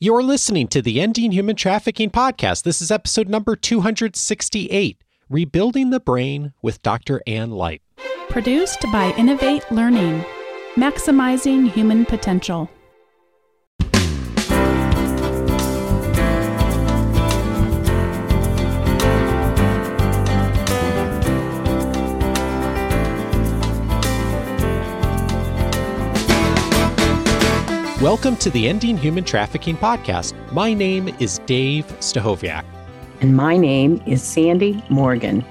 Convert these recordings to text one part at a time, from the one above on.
You're listening to the Ending Human Trafficking Podcast. This is episode number 268 Rebuilding the Brain with Dr. Ann Light. Produced by Innovate Learning, maximizing human potential. Welcome to the Ending Human Trafficking Podcast. My name is Dave Stachowiak. And my name is Sandy Morgan.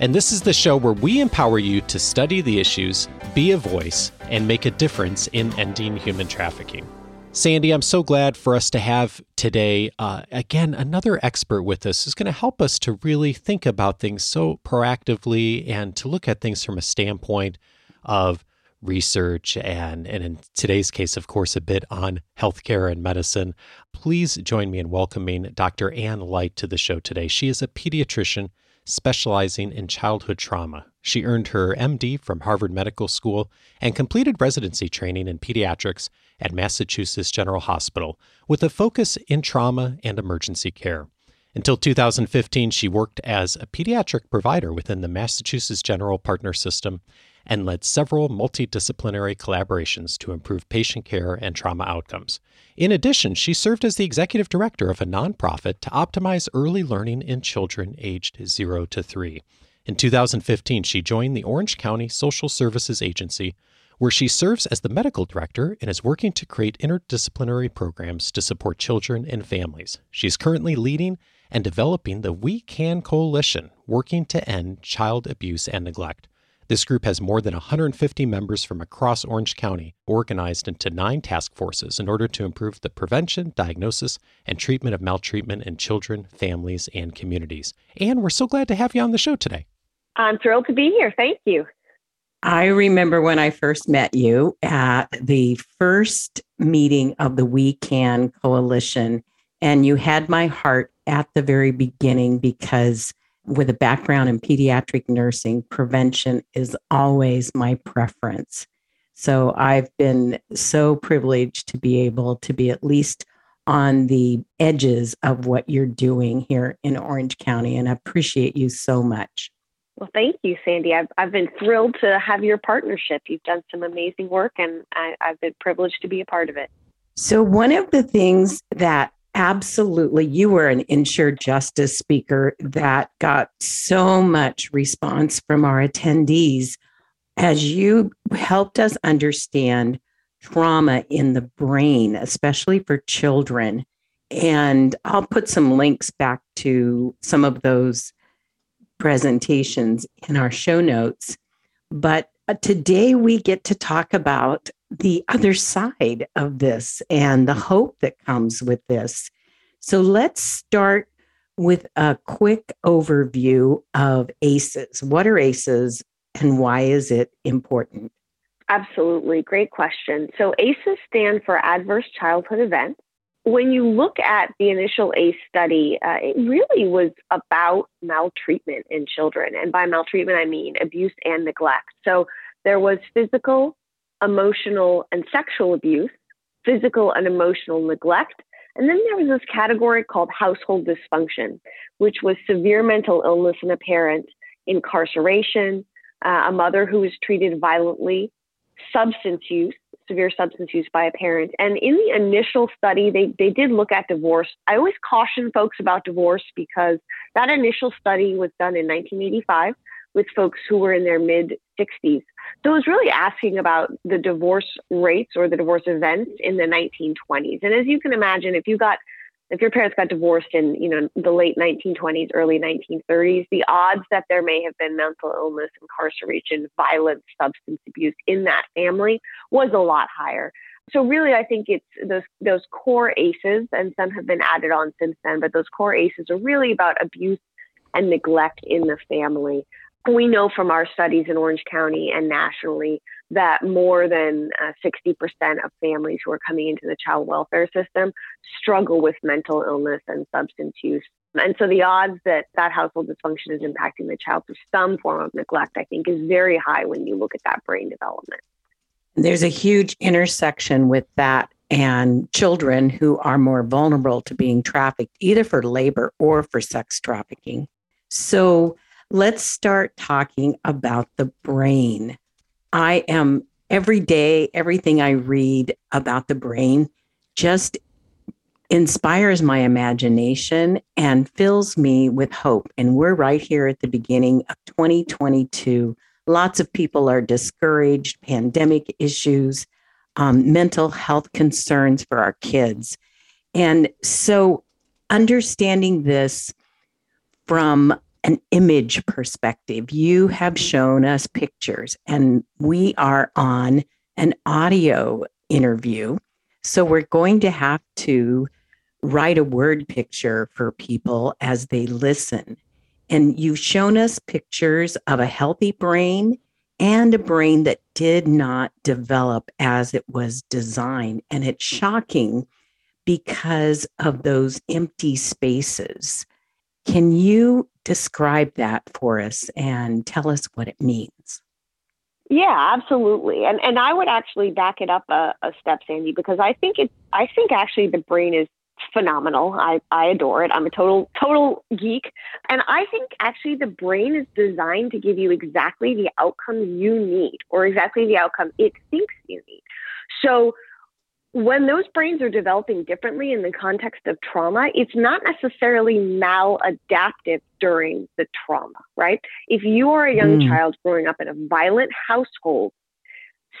And this is the show where we empower you to study the issues, be a voice, and make a difference in ending human trafficking. Sandy, I'm so glad for us to have today, uh, again, another expert with us who's going to help us to really think about things so proactively and to look at things from a standpoint of research and, and in today's case, of course, a bit on healthcare and medicine. Please join me in welcoming Dr. Ann Light to the show today. She is a pediatrician specializing in childhood trauma. She earned her MD from Harvard Medical School and completed residency training in pediatrics at Massachusetts General Hospital with a focus in trauma and emergency care. Until 2015, she worked as a pediatric provider within the Massachusetts General Partner System and led several multidisciplinary collaborations to improve patient care and trauma outcomes. In addition, she served as the executive director of a nonprofit to optimize early learning in children aged 0 to 3. In 2015, she joined the Orange County Social Services Agency, where she serves as the medical director and is working to create interdisciplinary programs to support children and families. She's currently leading and developing the We Can Coalition, working to end child abuse and neglect. This group has more than 150 members from across Orange County, organized into nine task forces in order to improve the prevention, diagnosis, and treatment of maltreatment in children, families, and communities. And we're so glad to have you on the show today. I'm thrilled to be here. Thank you. I remember when I first met you at the first meeting of the We Can Coalition, and you had my heart at the very beginning because with a background in pediatric nursing, prevention is always my preference. So I've been so privileged to be able to be at least on the edges of what you're doing here in Orange County, and I appreciate you so much. Well, thank you, Sandy. I've, I've been thrilled to have your partnership. You've done some amazing work, and I, I've been privileged to be a part of it. So, one of the things that Absolutely. You were an Ensure Justice speaker that got so much response from our attendees as you helped us understand trauma in the brain, especially for children. And I'll put some links back to some of those presentations in our show notes. But today we get to talk about the other side of this and the hope that comes with this. So let's start with a quick overview of ACEs. What are ACEs and why is it important? Absolutely. Great question. So ACEs stand for Adverse Childhood Events. When you look at the initial ACE study, uh, it really was about maltreatment in children. And by maltreatment, I mean abuse and neglect. So there was physical, emotional, and sexual abuse, physical and emotional neglect. And then there was this category called household dysfunction, which was severe mental illness in a parent, incarceration, uh, a mother who was treated violently, substance use, severe substance use by a parent. And in the initial study, they, they did look at divorce. I always caution folks about divorce because that initial study was done in 1985 with folks who were in their mid 60s. So it was really asking about the divorce rates or the divorce events in the 1920s. And as you can imagine, if you got if your parents got divorced in you know the late 1920s early 1930s the odds that there may have been mental illness incarceration violence substance abuse in that family was a lot higher. So really i think it's those those core aces and some have been added on since then but those core aces are really about abuse and neglect in the family. We know from our studies in Orange County and nationally that more than uh, 60% of families who are coming into the child welfare system struggle with mental illness and substance use. And so the odds that that household dysfunction is impacting the child through some form of neglect, I think, is very high when you look at that brain development. There's a huge intersection with that and children who are more vulnerable to being trafficked, either for labor or for sex trafficking. So let's start talking about the brain. I am every day, everything I read about the brain just inspires my imagination and fills me with hope. And we're right here at the beginning of 2022. Lots of people are discouraged, pandemic issues, um, mental health concerns for our kids. And so, understanding this from an image perspective, you have shown us pictures, and we are on an audio interview. So, we're going to have to write a word picture for people as they listen. And you've shown us pictures of a healthy brain and a brain that did not develop as it was designed. And it's shocking because of those empty spaces. Can you describe that for us and tell us what it means? Yeah, absolutely. And and I would actually back it up a, a step, Sandy, because I think it I think actually the brain is phenomenal. I, I adore it. I'm a total total geek. And I think actually the brain is designed to give you exactly the outcome you need or exactly the outcome it thinks you need. So when those brains are developing differently in the context of trauma, it's not necessarily maladaptive during the trauma, right? If you are a young mm. child growing up in a violent household,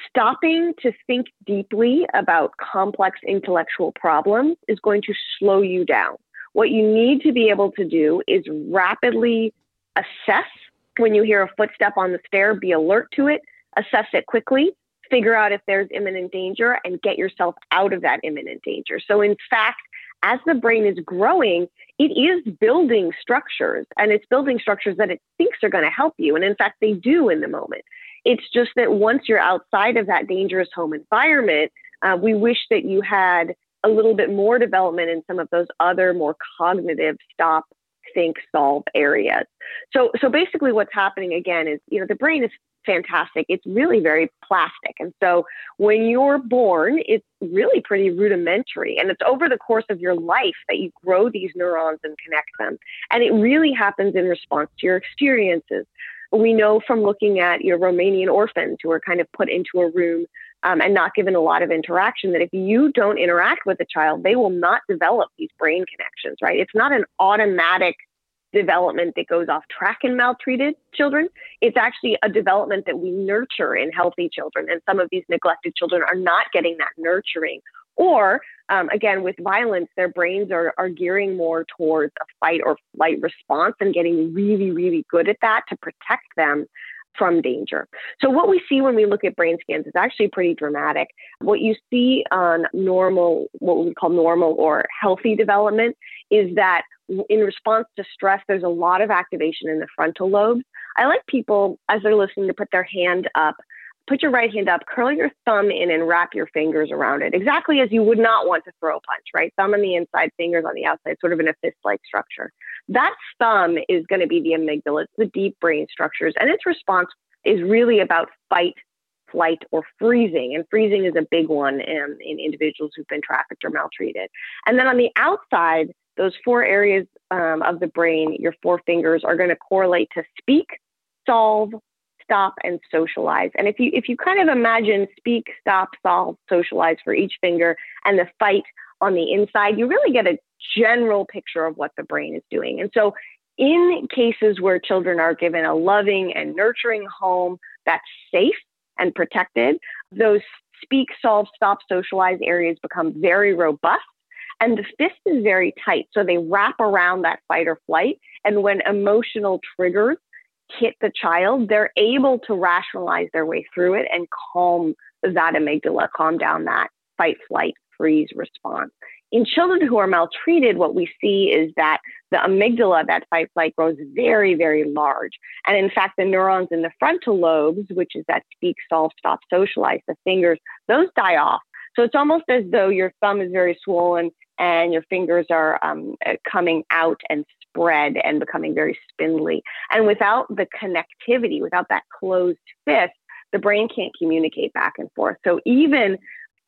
stopping to think deeply about complex intellectual problems is going to slow you down. What you need to be able to do is rapidly assess when you hear a footstep on the stair, be alert to it, assess it quickly, figure out if there's imminent danger, and get yourself out of that imminent danger. So, in fact, as the brain is growing, it is building structures and it's building structures that it thinks are going to help you. And in fact, they do in the moment. It's just that once you're outside of that dangerous home environment, uh, we wish that you had a little bit more development in some of those other more cognitive stop think solve areas so so basically what's happening again is you know the brain is fantastic. It's really very plastic. And so when you're born it's really pretty rudimentary. And it's over the course of your life that you grow these neurons and connect them. And it really happens in response to your experiences. We know from looking at your Romanian orphans who are kind of put into a room um, and not given a lot of interaction that if you don't interact with a child, they will not develop these brain connections, right? It's not an automatic development that goes off track in maltreated children. It's actually a development that we nurture in healthy children. And some of these neglected children are not getting that nurturing or um, again, with violence, their brains are, are gearing more towards a fight or flight response and getting really, really good at that to protect them from danger. So, what we see when we look at brain scans is actually pretty dramatic. What you see on normal, what we call normal or healthy development, is that in response to stress, there's a lot of activation in the frontal lobes. I like people, as they're listening, to put their hand up put your right hand up, curl your thumb in, and wrap your fingers around it, exactly as you would not want to throw a punch, right? Thumb on the inside, fingers on the outside, sort of in a fist like structure. That thumb is going to be the amygdala, it's the deep brain structures, and its response is really about fight, flight, or freezing. And freezing is a big one in, in individuals who've been trafficked or maltreated. And then on the outside, those four areas um, of the brain, your four fingers, are going to correlate to speak, solve, stop, and socialize. And if you if you kind of imagine speak, stop, solve, socialize for each finger and the fight on the inside, you really get a general picture of what the brain is doing. And so in cases where children are given a loving and nurturing home that's safe and protected, those speak, solve, stop, socialize areas become very robust. And the fist is very tight. So they wrap around that fight or flight. And when emotional triggers hit the child, they're able to rationalize their way through it and calm that amygdala, calm down that fight, flight, freeze response. In children who are maltreated, what we see is that the amygdala, that fight flight, grows very, very large. And in fact, the neurons in the frontal lobes, which is that speak, solve, stop, socialize, the fingers, those die off. So it's almost as though your thumb is very swollen and your fingers are um, coming out and spread and becoming very spindly. And without the connectivity, without that closed fist, the brain can't communicate back and forth. So even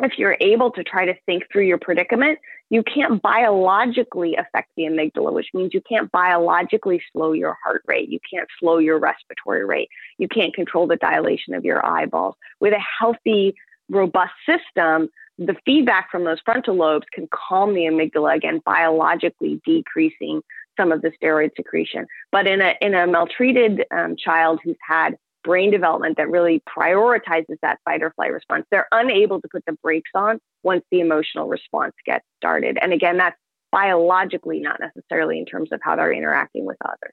if you're able to try to think through your predicament, you can't biologically affect the amygdala, which means you can't biologically slow your heart rate. You can't slow your respiratory rate. You can't control the dilation of your eyeballs. With a healthy, robust system, the feedback from those frontal lobes can calm the amygdala again, biologically decreasing some of the steroid secretion. But in a in a maltreated um, child who's had brain development that really prioritizes that fight or flight response, they're unable to put the brakes on once the emotional response gets started. And again, that's biologically, not necessarily in terms of how they're interacting with others.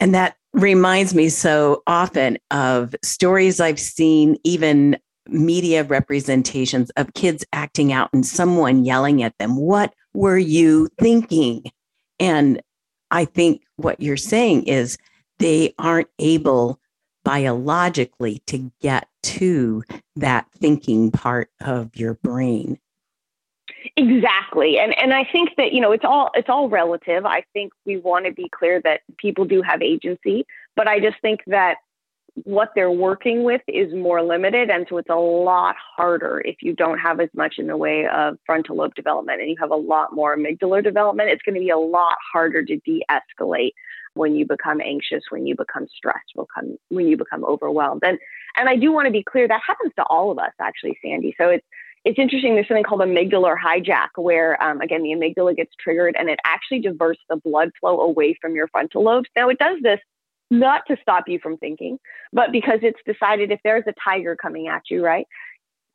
And that reminds me so often of stories I've seen, even media representations of kids acting out and someone yelling at them, What were you thinking? And I think what you're saying is they aren't able biologically to get to that thinking part of your brain. Exactly. And and i think that you know it's all it's all relative. I think we want to be clear that people do have agency but i just think that what they're working with is more limited and so it's a lot harder if you don't have as much in the way of frontal lobe development and you have a lot more amygdala development it's going to be a lot harder to de-escalate when you become anxious, when you become stressed, when you become overwhelmed. And and I do want to be clear that happens to all of us, actually, Sandy. So it's it's interesting. There's something called amygdala hijack, where um, again the amygdala gets triggered and it actually diverts the blood flow away from your frontal lobes. Now it does this not to stop you from thinking, but because it's decided if there's a tiger coming at you, right?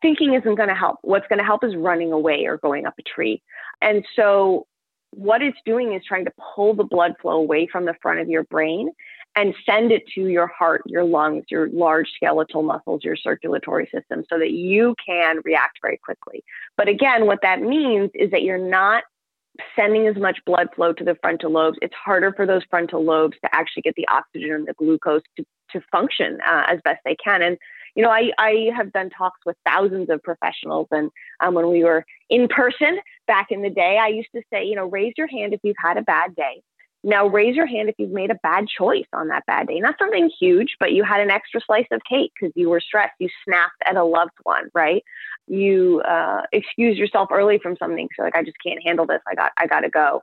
Thinking isn't going to help. What's going to help is running away or going up a tree. And so what it's doing is trying to pull the blood flow away from the front of your brain and send it to your heart, your lungs, your large skeletal muscles, your circulatory system so that you can react very quickly. But again, what that means is that you're not sending as much blood flow to the frontal lobes. It's harder for those frontal lobes to actually get the oxygen and the glucose to, to function uh, as best they can. And you know, I, I have done talks with thousands of professionals. And um, when we were in person back in the day, I used to say, you know, raise your hand if you've had a bad day. Now, raise your hand if you've made a bad choice on that bad day. Not something huge, but you had an extra slice of cake because you were stressed. You snapped at a loved one, right? You uh, excused yourself early from something. So, like, I just can't handle this. I got, I got to go.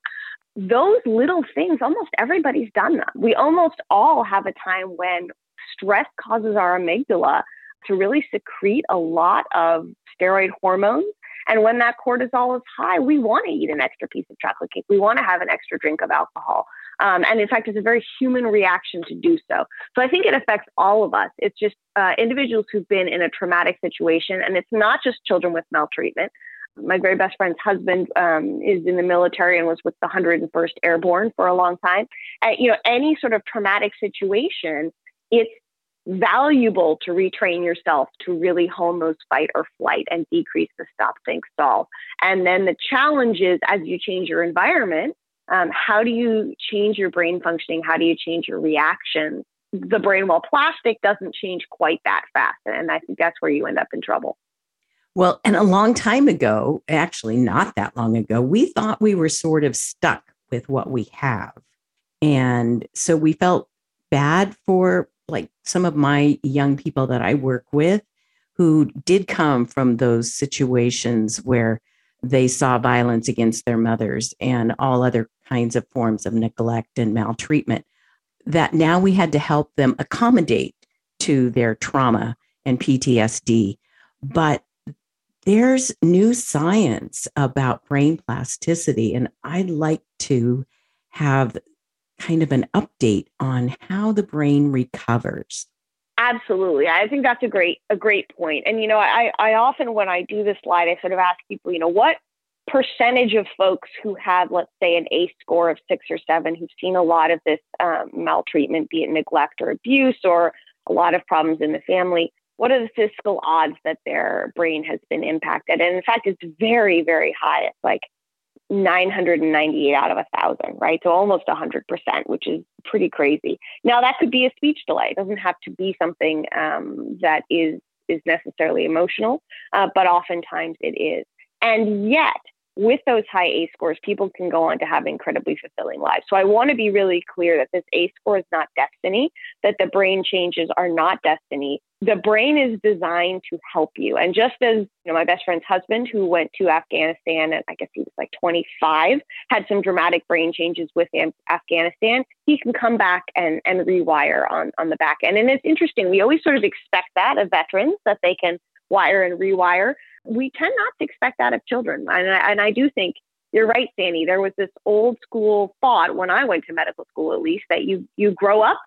Those little things, almost everybody's done them. We almost all have a time when stress causes our amygdala to really secrete a lot of steroid hormones. And when that cortisol is high, we want to eat an extra piece of chocolate cake. We want to have an extra drink of alcohol. Um, and in fact, it's a very human reaction to do so. So I think it affects all of us. It's just uh, individuals who've been in a traumatic situation, and it's not just children with maltreatment. My very best friend's husband um, is in the military and was with the 101st Airborne for a long time. And, you know, any sort of traumatic situation, it's valuable to retrain yourself to really hone those fight or flight and decrease the stop, think, stall. And then the challenge is as you change your environment, um, how do you change your brain functioning? How do you change your reactions? The brain, while plastic, doesn't change quite that fast. And I think that's where you end up in trouble. Well, and a long time ago, actually, not that long ago, we thought we were sort of stuck with what we have. And so we felt bad for like some of my young people that I work with who did come from those situations where they saw violence against their mothers and all other kinds of forms of neglect and maltreatment, that now we had to help them accommodate to their trauma and PTSD. But there's new science about brain plasticity, and I'd like to have kind of an update on how the brain recovers. Absolutely. I think that's a great a great point. And you know, I I often when I do this slide, I sort of ask people, you know, what percentage of folks who have, let's say, an ACE score of six or seven, who've seen a lot of this um, maltreatment, be it neglect or abuse, or a lot of problems in the family, what are the physical odds that their brain has been impacted? And in fact, it's very, very high. It's like 998 out of a thousand, right? So almost 100%, which is pretty crazy. Now that could be a speech delay. It doesn't have to be something um, that is is necessarily emotional, uh, but oftentimes it is. And yet, with those high ACE scores, people can go on to have incredibly fulfilling lives. So I want to be really clear that this ACE score is not destiny, that the brain changes are not destiny. The brain is designed to help you. And just as you know, my best friend's husband, who went to Afghanistan and I guess he was like 25, had some dramatic brain changes with Afghanistan, he can come back and, and rewire on, on the back end. And it's interesting. We always sort of expect that of veterans, that they can wire and rewire we tend not to expect that of children. And I, and I do think you're right, Sandy. There was this old school thought when I went to medical school, at least, that you you grow up,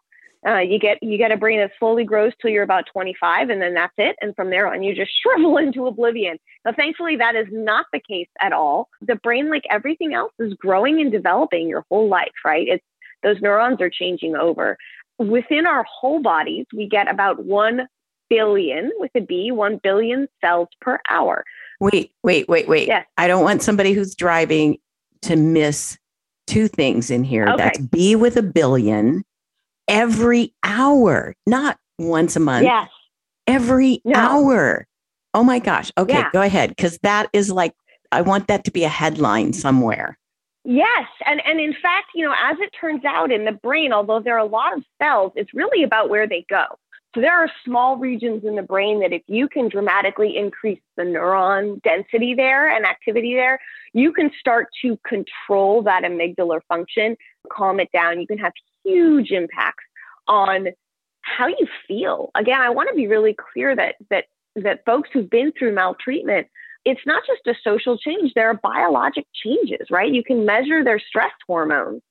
uh, you get you get a brain that slowly grows till you're about 25, and then that's it. And from there on, you just shrivel into oblivion. Now, thankfully, that is not the case at all. The brain, like everything else, is growing and developing your whole life. Right? It's those neurons are changing over. Within our whole bodies, we get about one billion with a B, 1 billion cells per hour. Wait, wait, wait, wait. Yes. I don't want somebody who's driving to miss two things in here. Okay. That's B with a billion every hour, not once a month. Yes. Every no. hour. Oh my gosh. Okay, yeah. go ahead. Because that is like, I want that to be a headline somewhere. Yes, and and in fact, you know, as it turns out in the brain, although there are a lot of cells, it's really about where they go. So there are small regions in the brain that if you can dramatically increase the neuron density there and activity there, you can start to control that amygdala function, calm it down. You can have huge impacts on how you feel. Again, I want to be really clear that that that folks who've been through maltreatment, it's not just a social change, there are biologic changes, right? You can measure their stress hormones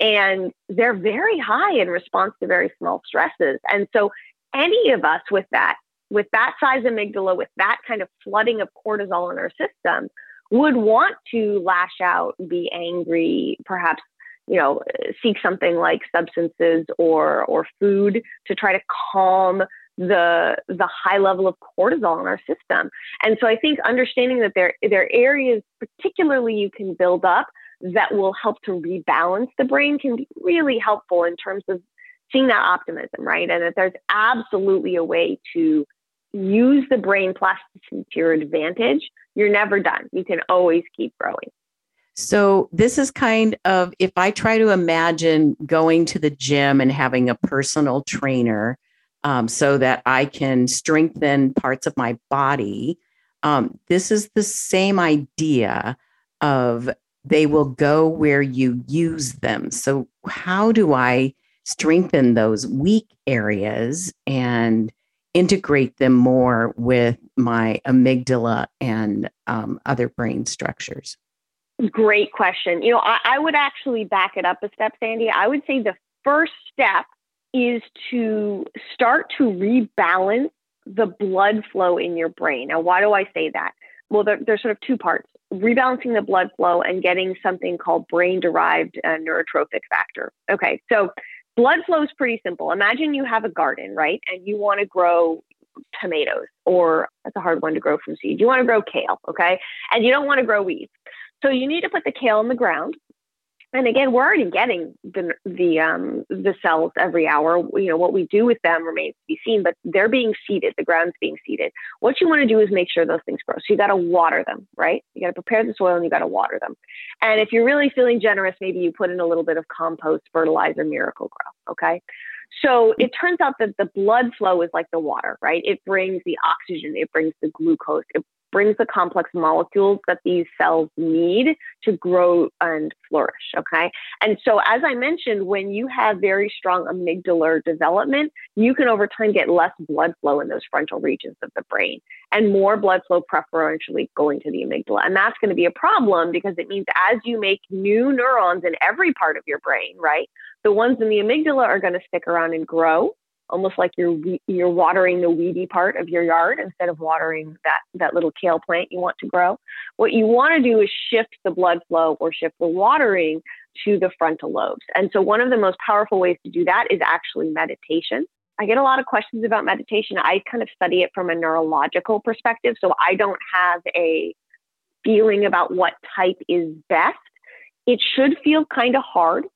and they're very high in response to very small stresses. And so any of us with that, with that size amygdala, with that kind of flooding of cortisol in our system, would want to lash out, be angry, perhaps you know seek something like substances or or food to try to calm the the high level of cortisol in our system. And so I think understanding that there there are areas particularly you can build up that will help to rebalance the brain can be really helpful in terms of seeing that optimism, right? And that there's absolutely a way to use the brain plasticity to your advantage. You're never done. You can always keep growing. So, this is kind of if I try to imagine going to the gym and having a personal trainer um, so that I can strengthen parts of my body, um, this is the same idea of they will go where you use them. So, how do I strengthen those weak areas and integrate them more with my amygdala and um, other brain structures? Great question. You know, I, I would actually back it up a step, Sandy. I would say the first step is to start to rebalance the blood flow in your brain. Now, why do I say that? Well, there, there's sort of two parts rebalancing the blood flow and getting something called brain derived uh, neurotrophic factor. Okay, so blood flow is pretty simple. Imagine you have a garden, right? And you want to grow tomatoes, or that's a hard one to grow from seed. You want to grow kale, okay? And you don't want to grow weeds. So you need to put the kale in the ground and again, we're already getting the the um, the cells every hour. You know what we do with them remains to be seen, but they're being seeded. The ground's being seeded. What you want to do is make sure those things grow. So you got to water them, right? You got to prepare the soil and you got to water them. And if you're really feeling generous, maybe you put in a little bit of compost, fertilizer, Miracle-Gro. Okay. So it turns out that the blood flow is like the water, right? It brings the oxygen, it brings the glucose, it brings the complex molecules that these cells need to grow and flourish. Okay. And so, as I mentioned, when you have very strong amygdala development, you can over time get less blood flow in those frontal regions of the brain and more blood flow preferentially going to the amygdala. And that's going to be a problem because it means as you make new neurons in every part of your brain, right? The ones in the amygdala are going to stick around and grow almost like you're you're watering the weedy part of your yard instead of watering that that little kale plant you want to grow. What you want to do is shift the blood flow or shift the watering to the frontal lobes. And so one of the most powerful ways to do that is actually meditation. I get a lot of questions about meditation. I kind of study it from a neurological perspective, so I don't have a feeling about what type is best. It should feel kind of hard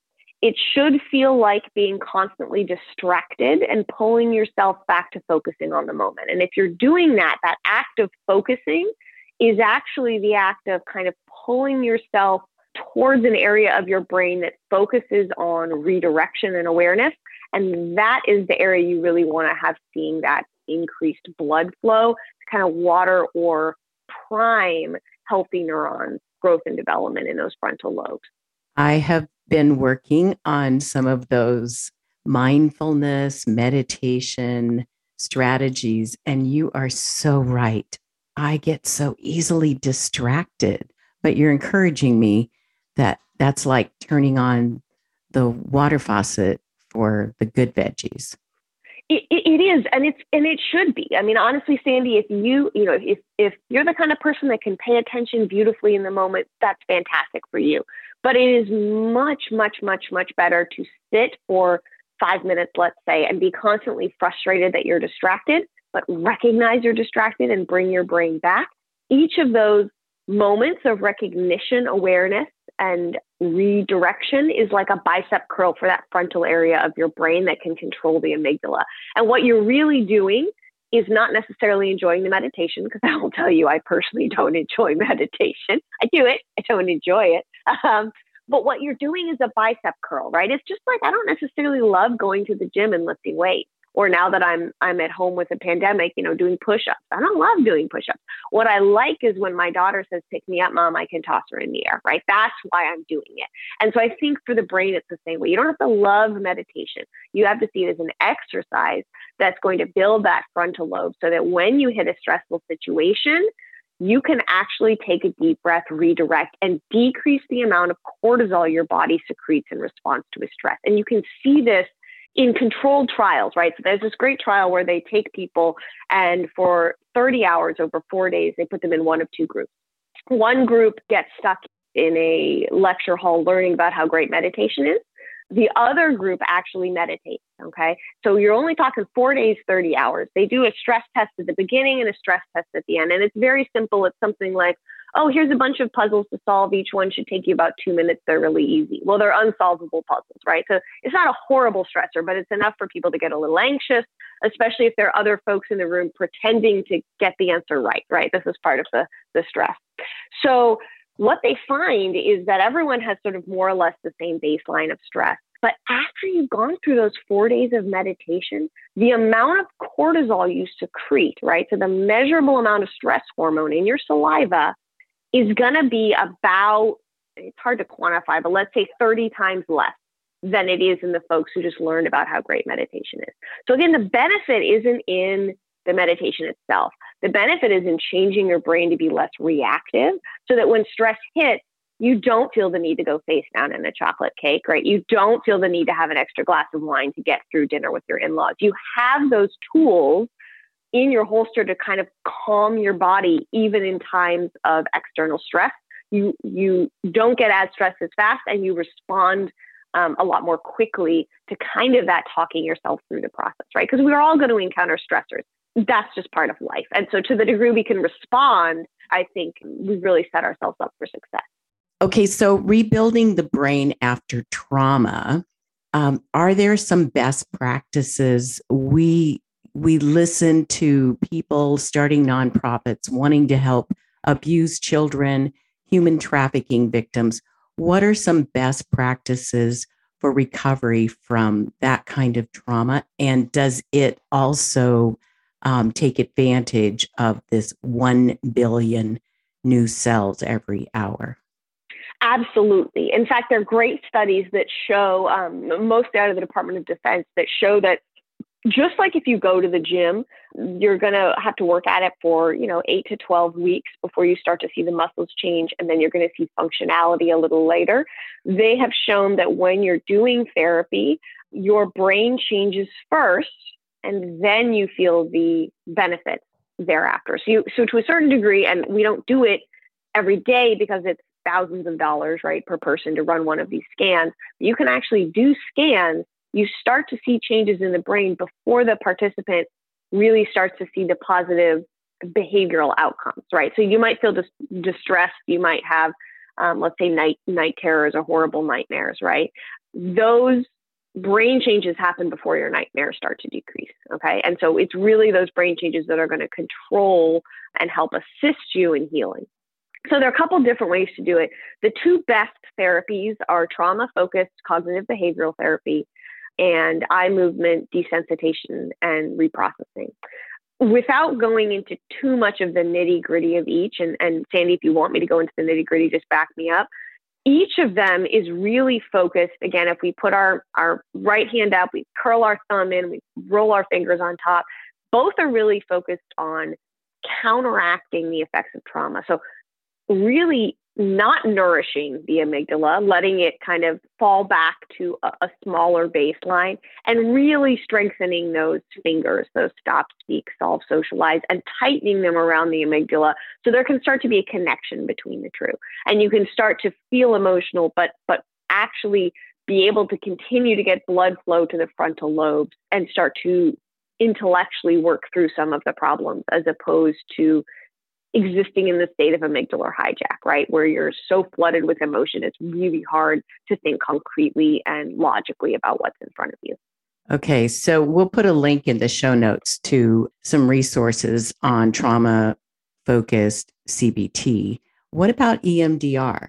it should feel like being constantly distracted and pulling yourself back to focusing on the moment. And if you're doing that, that act of focusing is actually the act of kind of pulling yourself towards an area of your brain that focuses on redirection and awareness. And that is the area you really want to have seeing that increased blood flow to kind of water or prime healthy neurons growth and development in those frontal lobes. I have been working on some of those mindfulness, meditation strategies, and you are so right. I get so easily distracted, but you're encouraging me that that's like turning on the water faucet for the good veggies. It, it is, and it's and it should be. I mean, honestly, Sandy, if you you know if if you're the kind of person that can pay attention beautifully in the moment, that's fantastic for you. But it is much, much, much, much better to sit for five minutes, let's say, and be constantly frustrated that you're distracted, but recognize you're distracted and bring your brain back. Each of those moments of recognition, awareness, and redirection is like a bicep curl for that frontal area of your brain that can control the amygdala. And what you're really doing is not necessarily enjoying the meditation, because I will tell you, I personally don't enjoy meditation. I do it, I don't enjoy it. Um, but what you're doing is a bicep curl, right? It's just like I don't necessarily love going to the gym and lifting weights or now that I'm I'm at home with a pandemic, you know, doing push-ups. I don't love doing push-ups. What I like is when my daughter says, "Pick me up, mom," I can toss her in the air, right? That's why I'm doing it. And so I think for the brain it's the same way. You don't have to love meditation. You have to see it as an exercise that's going to build that frontal lobe so that when you hit a stressful situation, you can actually take a deep breath, redirect, and decrease the amount of cortisol your body secretes in response to a stress. And you can see this in controlled trials, right? So there's this great trial where they take people and for 30 hours over four days, they put them in one of two groups. One group gets stuck in a lecture hall learning about how great meditation is. The other group actually meditates. Okay. So you're only talking four days, 30 hours. They do a stress test at the beginning and a stress test at the end. And it's very simple. It's something like, oh, here's a bunch of puzzles to solve. Each one should take you about two minutes. They're really easy. Well, they're unsolvable puzzles, right? So it's not a horrible stressor, but it's enough for people to get a little anxious, especially if there are other folks in the room pretending to get the answer right, right? This is part of the, the stress. So what they find is that everyone has sort of more or less the same baseline of stress. But after you've gone through those four days of meditation, the amount of cortisol you secrete, right? So the measurable amount of stress hormone in your saliva is going to be about, it's hard to quantify, but let's say 30 times less than it is in the folks who just learned about how great meditation is. So again, the benefit isn't in the meditation itself. The benefit is in changing your brain to be less reactive so that when stress hits, you don't feel the need to go face down in a chocolate cake, right? You don't feel the need to have an extra glass of wine to get through dinner with your in laws. You have those tools in your holster to kind of calm your body even in times of external stress. You you don't get as stressed as fast, and you respond um, a lot more quickly to kind of that talking yourself through the process, right? Because we're all going to encounter stressors. That's just part of life. And so, to the degree we can respond, I think we've really set ourselves up for success. Okay, so rebuilding the brain after trauma. Um, are there some best practices we we listen to people starting nonprofits wanting to help abused children, human trafficking victims. What are some best practices for recovery from that kind of trauma? And does it also um, take advantage of this 1 billion new cells every hour? Absolutely. In fact, there are great studies that show, um, mostly out of the Department of Defense, that show that just like if you go to the gym, you're going to have to work at it for, you know, eight to 12 weeks before you start to see the muscles change. And then you're going to see functionality a little later. They have shown that when you're doing therapy, your brain changes first and then you feel the benefits thereafter. So, you, so to a certain degree, and we don't do it every day because it's thousands of dollars, right, per person to run one of these scans. You can actually do scans you start to see changes in the brain before the participant really starts to see the positive behavioral outcomes, right? So you might feel dis- distressed. You might have, um, let's say, night night terrors or horrible nightmares, right? Those brain changes happen before your nightmares start to decrease. Okay. And so it's really those brain changes that are going to control and help assist you in healing. So there are a couple different ways to do it. The two best therapies are trauma focused cognitive behavioral therapy and eye movement desensitization and reprocessing. Without going into too much of the nitty gritty of each, and, and Sandy, if you want me to go into the nitty gritty, just back me up each of them is really focused. Again, if we put our, our right hand up, we curl our thumb in, we roll our fingers on top, both are really focused on counteracting the effects of trauma. So, really not nourishing the amygdala, letting it kind of fall back to a, a, smaller baseline, and really strengthening those fingers, those stop, speak, solve, socialize, and tightening them around the amygdala so there can start to be a connection between the two. And you can start to feel emotional, but but actually be able to continue to get blood flow to the frontal lobes and start to intellectually work through some of the problems as opposed to existing in the state of amygdala hijack, right? Where you're so flooded with emotion, it's really hard to think concretely and logically about what's in front of you. Okay, so we'll put a link in the show notes to some resources on trauma focused CBT. What about EMDR?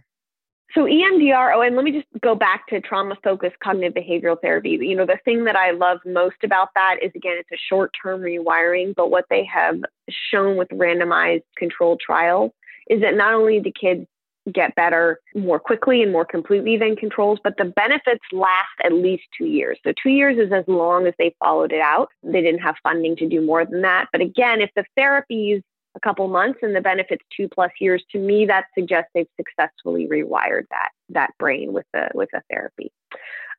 So EMDR, oh, and let me just go back to trauma focused cognitive behavioral therapy. You know, the thing that I love most about that is again, it's a short term rewiring, but what they have shown with randomized controlled trials is that not only do kids get better more quickly and more completely than controls, but the benefits last at least two years. So, two years is as long as they followed it out. They didn't have funding to do more than that. But again, if the therapies a couple months and the benefits two plus years to me that suggests they've successfully rewired that that brain with the with a therapy.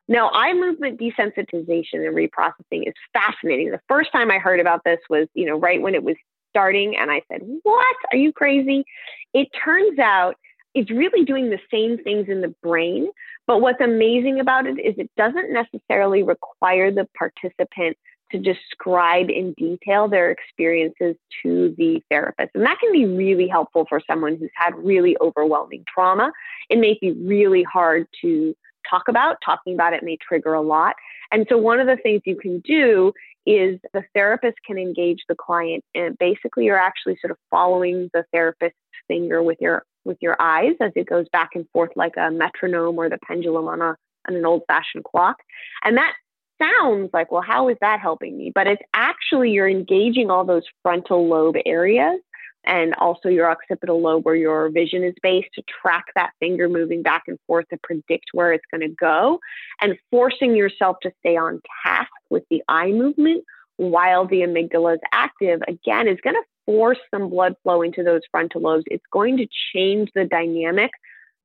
Now eye movement desensitization and reprocessing is fascinating. The first time i heard about this was you know right when it was starting and i said what? Are you crazy? It turns out it's really doing the same things in the brain but what's amazing about it is it doesn't necessarily require the participant to describe in detail their experiences to the therapist. And that can be really helpful for someone who's had really overwhelming trauma. It may be really hard to talk about. Talking about it may trigger a lot. And so, one of the things you can do is the therapist can engage the client, and basically, you're actually sort of following the therapist's finger with your with your eyes as it goes back and forth like a metronome or the pendulum on a on an old fashioned clock. And that sounds like, well, how is that helping me? But it's actually you're engaging all those frontal lobe areas and also your occipital lobe where your vision is based to track that finger moving back and forth to predict where it's going to go and forcing yourself to stay on task with the eye movement while the amygdala is active again is going to force some blood flow into those frontal lobes it's going to change the dynamic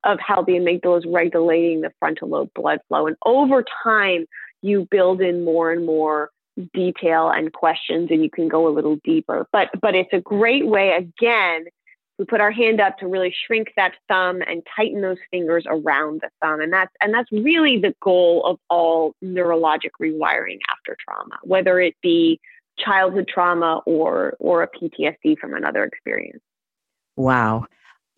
of how the amygdala is regulating the frontal lobe blood flow and over time you build in more and more detail and questions and you can go a little deeper. But but it's a great way again we put our hand up to really shrink that thumb and tighten those fingers around the thumb. And that's and that's really the goal of all neurologic rewiring after trauma whether it be childhood trauma or or a PTSD from another experience. Wow.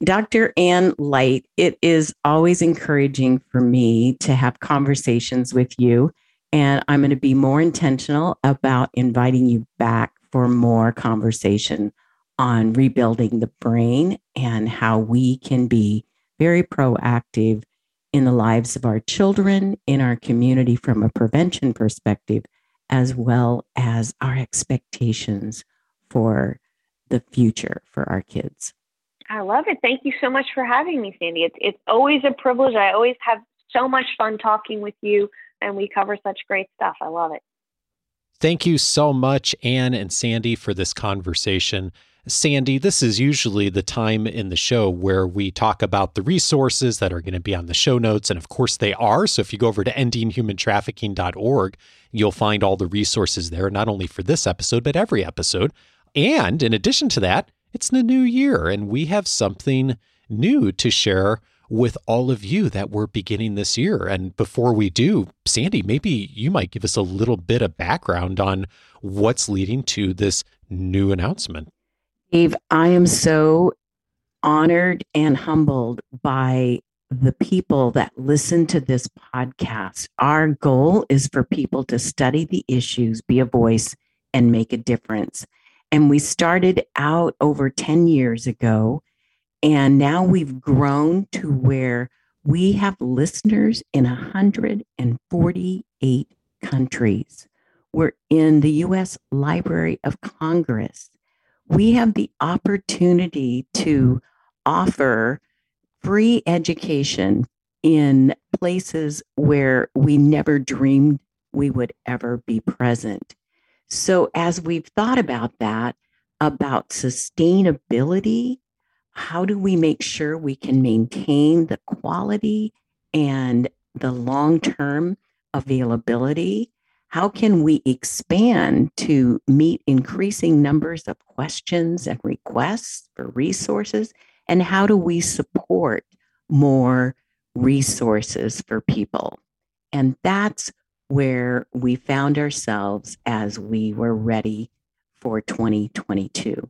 Dr. Ann Light, it is always encouraging for me to have conversations with you and I'm going to be more intentional about inviting you back for more conversation on rebuilding the brain and how we can be very proactive in the lives of our children, in our community from a prevention perspective, as well as our expectations for the future for our kids. I love it. Thank you so much for having me, Sandy. It's, it's always a privilege. I always have so much fun talking with you and we cover such great stuff. I love it. Thank you so much, Ann and Sandy, for this conversation. Sandy, this is usually the time in the show where we talk about the resources that are going to be on the show notes. And of course, they are. So if you go over to endinghumantrafficking.org, you'll find all the resources there, not only for this episode, but every episode. And in addition to that, it's the new year, and we have something new to share with all of you that we're beginning this year. And before we do, Sandy, maybe you might give us a little bit of background on what's leading to this new announcement. Dave, I am so honored and humbled by the people that listen to this podcast. Our goal is for people to study the issues, be a voice, and make a difference. And we started out over 10 years ago. And now we've grown to where we have listeners in 148 countries. We're in the US Library of Congress. We have the opportunity to offer free education in places where we never dreamed we would ever be present. So, as we've thought about that, about sustainability, how do we make sure we can maintain the quality and the long term availability? How can we expand to meet increasing numbers of questions and requests for resources? And how do we support more resources for people? And that's where we found ourselves as we were ready for 2022.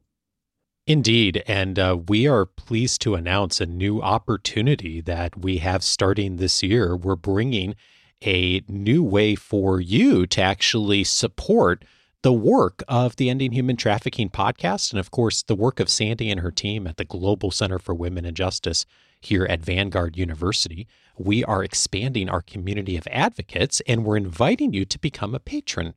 Indeed. And uh, we are pleased to announce a new opportunity that we have starting this year. We're bringing a new way for you to actually support the work of the Ending Human Trafficking podcast, and of course, the work of Sandy and her team at the Global Center for Women and Justice here at Vanguard University. We are expanding our community of advocates, and we're inviting you to become a patron.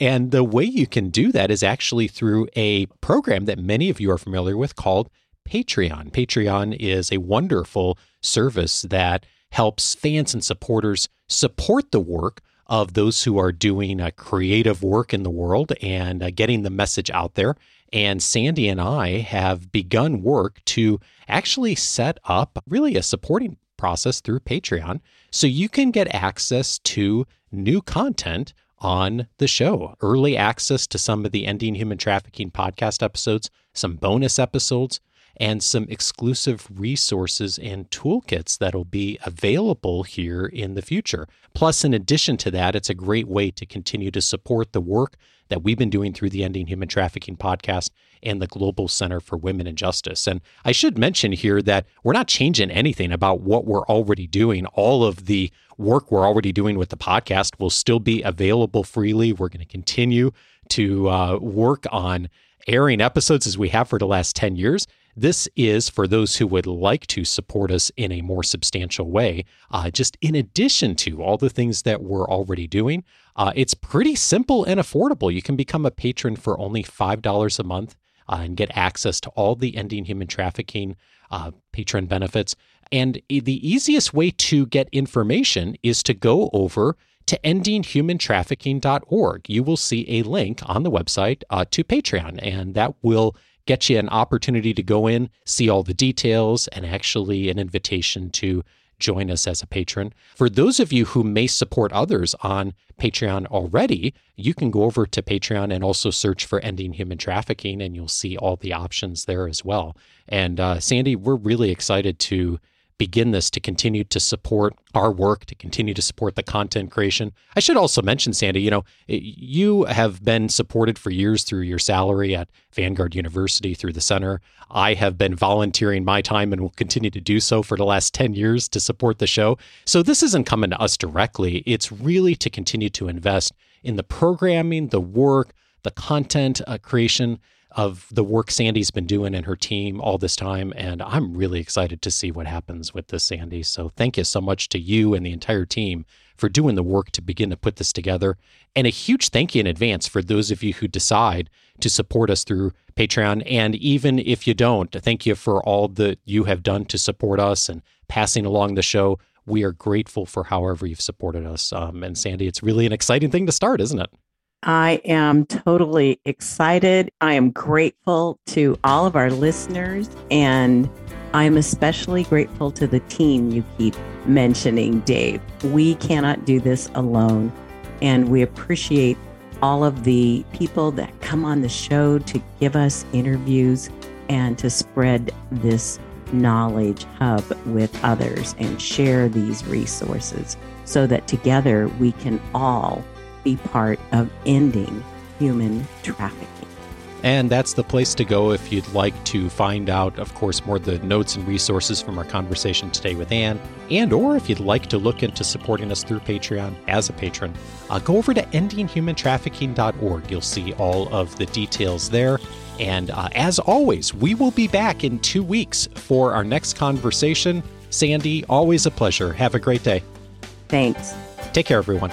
And the way you can do that is actually through a program that many of you are familiar with called Patreon. Patreon is a wonderful service that helps fans and supporters support the work of those who are doing a creative work in the world and uh, getting the message out there. And Sandy and I have begun work to actually set up really a supporting process through Patreon so you can get access to new content on the show, early access to some of the Ending Human Trafficking podcast episodes, some bonus episodes, and some exclusive resources and toolkits that'll be available here in the future. Plus, in addition to that, it's a great way to continue to support the work that we've been doing through the Ending Human Trafficking podcast and the Global Center for Women and Justice. And I should mention here that we're not changing anything about what we're already doing. All of the work we're already doing with the podcast will still be available freely. We're going to continue to uh, work on airing episodes as we have for the last 10 years. This is for those who would like to support us in a more substantial way. Uh, just in addition to all the things that we're already doing, uh, it's pretty simple and affordable. You can become a patron for only $5 a month uh, and get access to all the Ending Human Trafficking uh, patron benefits. And the easiest way to get information is to go over to endinghumantrafficking.org. You will see a link on the website uh, to Patreon, and that will get you an opportunity to go in, see all the details, and actually an invitation to join us as a patron. For those of you who may support others on Patreon already, you can go over to Patreon and also search for Ending Human Trafficking, and you'll see all the options there as well. And uh, Sandy, we're really excited to begin this to continue to support our work, to continue to support the content creation. I should also mention, Sandy, you know, you have been supported for years through your salary at Vanguard University through the center. I have been volunteering my time and will continue to do so for the last 10 years to support the show. So this isn't coming to us directly. It's really to continue to invest in the programming, the work, the content uh, creation of the work Sandy's been doing and her team all this time. And I'm really excited to see what happens with this, Sandy. So thank you so much to you and the entire team for doing the work to begin to put this together. And a huge thank you in advance for those of you who decide to support us through Patreon. And even if you don't, thank you for all that you have done to support us and passing along the show. We are grateful for however you've supported us. Um, and Sandy, it's really an exciting thing to start, isn't it? I am totally excited. I am grateful to all of our listeners, and I'm especially grateful to the team you keep mentioning, Dave. We cannot do this alone, and we appreciate all of the people that come on the show to give us interviews and to spread this knowledge hub with others and share these resources so that together we can all be part of ending human trafficking. And that's the place to go if you'd like to find out, of course, more of the notes and resources from our conversation today with Ann, and or if you'd like to look into supporting us through Patreon as a patron, uh, go over to endinghumantrafficking.org. You'll see all of the details there. And uh, as always, we will be back in two weeks for our next conversation. Sandy, always a pleasure. Have a great day. Thanks. Take care, everyone.